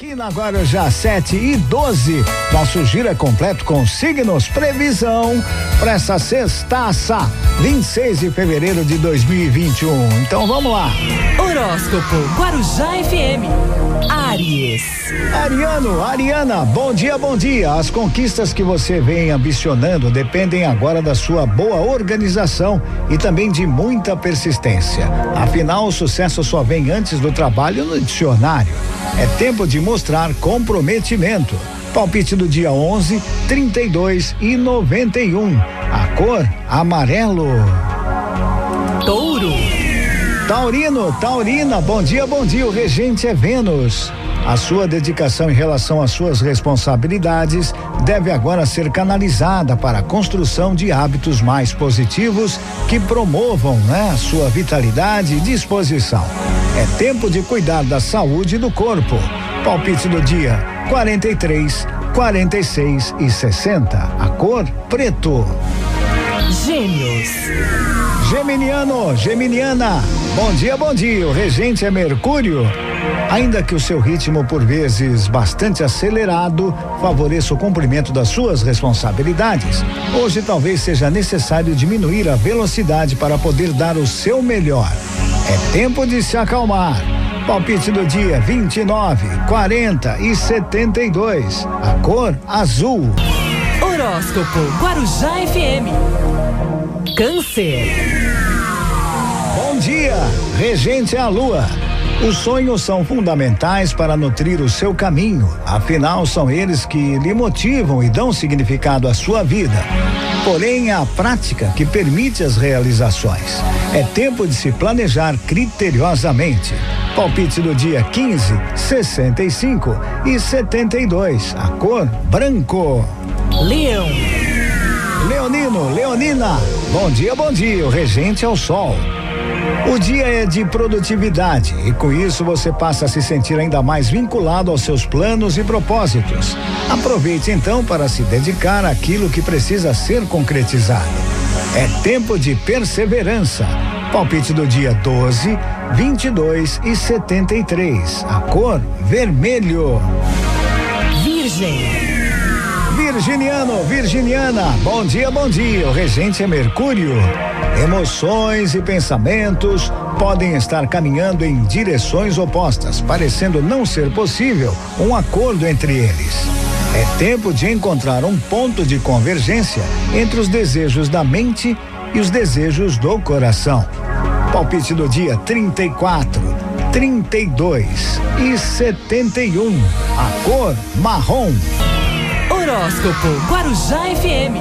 Aqui na Guarujá 7 e 12, nosso giro é completo com signos, previsão para essa sextaça, 26 de fevereiro de 2021. Então vamos lá. Horóscopo Guarujá FM. Aries. Ariano, Ariana, bom dia, bom dia. As conquistas que você vem ambicionando dependem agora da sua boa organização e também de muita persistência. Afinal, o sucesso só vem antes do trabalho no dicionário. É tempo de mostrar comprometimento. Palpite do dia 11, 32 e 91. A cor amarelo. Touro. Taurino, Taurina, bom dia, bom dia. O regente é Vênus. A sua dedicação em relação às suas responsabilidades deve agora ser canalizada para a construção de hábitos mais positivos que promovam né, sua vitalidade e disposição. É tempo de cuidar da saúde do corpo. Palpite do dia: 43, 46 e 60. A cor preto. Gêmeos. Geminiano, Geminiana. Bom dia, bom dia. O regente é Mercúrio. Ainda que o seu ritmo, por vezes bastante acelerado, favoreça o cumprimento das suas responsabilidades, hoje talvez seja necessário diminuir a velocidade para poder dar o seu melhor. É tempo de se acalmar. Palpite do dia 29, 40 e 72. A cor azul. Horóscopo Guarujá FM. Câncer. Bom dia, regente a lua. Os sonhos são fundamentais para nutrir o seu caminho, afinal, são eles que lhe motivam e dão significado à sua vida. Porém, é a prática que permite as realizações. É tempo de se planejar criteriosamente. Palpite do dia 15, 65 e 72. A cor branco. Leão. Leonino, Leonina. Bom dia, bom dia. O regente é o sol. O dia é de produtividade e com isso você passa a se sentir ainda mais vinculado aos seus planos e propósitos. Aproveite então para se dedicar àquilo que precisa ser concretizado. É tempo de perseverança. Palpite do dia 12, 22 e 73. A cor vermelho. Virgem. Virginiano, Virginiana, bom dia, bom dia. O regente é Mercúrio. Emoções e pensamentos podem estar caminhando em direções opostas, parecendo não ser possível um acordo entre eles. É tempo de encontrar um ponto de convergência entre os desejos da mente e os desejos do coração. Palpite do dia 34, 32 e 71. A cor marrom. Horóscopo Guarujá FM.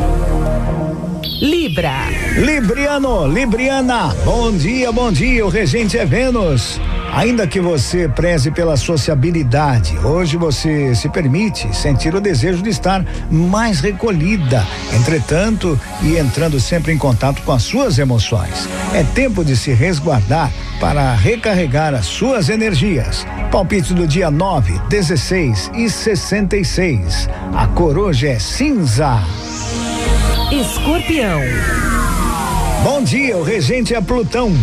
Libra. Libriano, Libriana, bom dia, bom dia. O regente é Vênus. Ainda que você preze pela sociabilidade, hoje você se permite sentir o desejo de estar mais recolhida. Entretanto, e entrando sempre em contato com as suas emoções. É tempo de se resguardar para recarregar as suas energias. Palpite do dia 9, 16 e 66. A cor hoje é cinza. Escorpião. Bom dia, o regente é Plutão.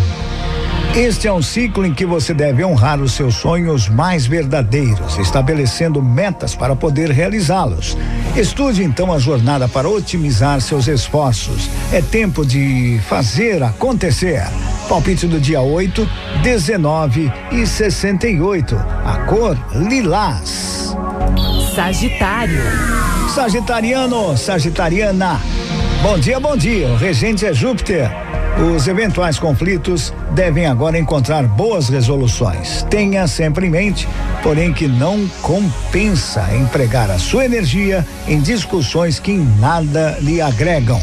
Este é um ciclo em que você deve honrar os seus sonhos mais verdadeiros, estabelecendo metas para poder realizá-los. Estude então a jornada para otimizar seus esforços. É tempo de fazer acontecer. Palpite do dia 8, 19 e 68. A cor lilás. Sagitário. Sagitariano, Sagitariana. Bom dia, bom dia. O regente é Júpiter. Os eventuais conflitos devem agora encontrar boas resoluções. Tenha sempre em mente, porém, que não compensa empregar a sua energia em discussões que em nada lhe agregam.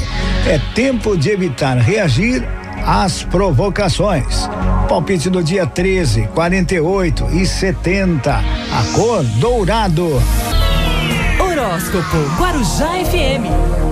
É tempo de evitar reagir às provocações. Palpite do dia 13, 48 e 70. A cor dourado. Horóscopo Guarujá FM.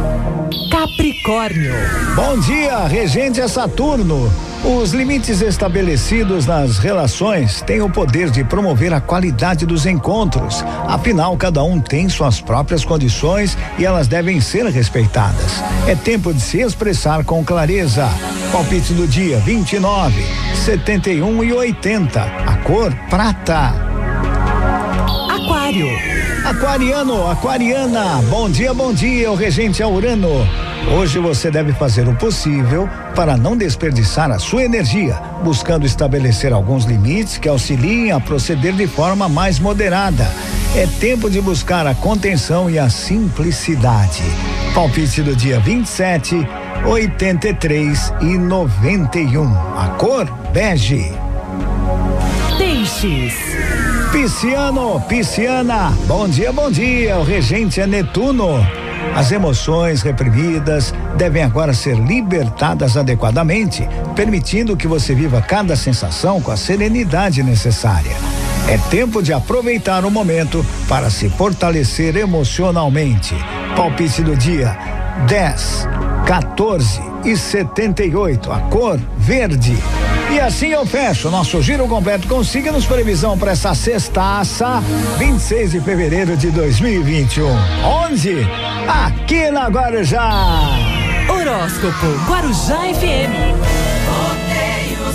Capricórnio. Bom dia, regente Saturno. Os limites estabelecidos nas relações têm o poder de promover a qualidade dos encontros. Afinal, cada um tem suas próprias condições e elas devem ser respeitadas. É tempo de se expressar com clareza. Palpite do dia 29, 71 e 80. A cor prata. Aquariano, aquariana, bom dia, bom dia, o regente é Urano. Hoje você deve fazer o possível para não desperdiçar a sua energia, buscando estabelecer alguns limites que auxiliem a proceder de forma mais moderada. É tempo de buscar a contenção e a simplicidade. Palpite do dia 27, 83 e 91. A cor bege. Peixes. Pisciano, pisciana, bom dia, bom dia. O regente é Netuno. As emoções reprimidas devem agora ser libertadas adequadamente, permitindo que você viva cada sensação com a serenidade necessária. É tempo de aproveitar o momento para se fortalecer emocionalmente. Palpite do dia: 10, 14 e 78. A cor verde. E assim eu fecho nosso giro completo com signos previsão para essa sextaça, 26 de fevereiro de 2021. Onde? Aqui na Guarujá. Horóscopo Guarujá FM. Rodeio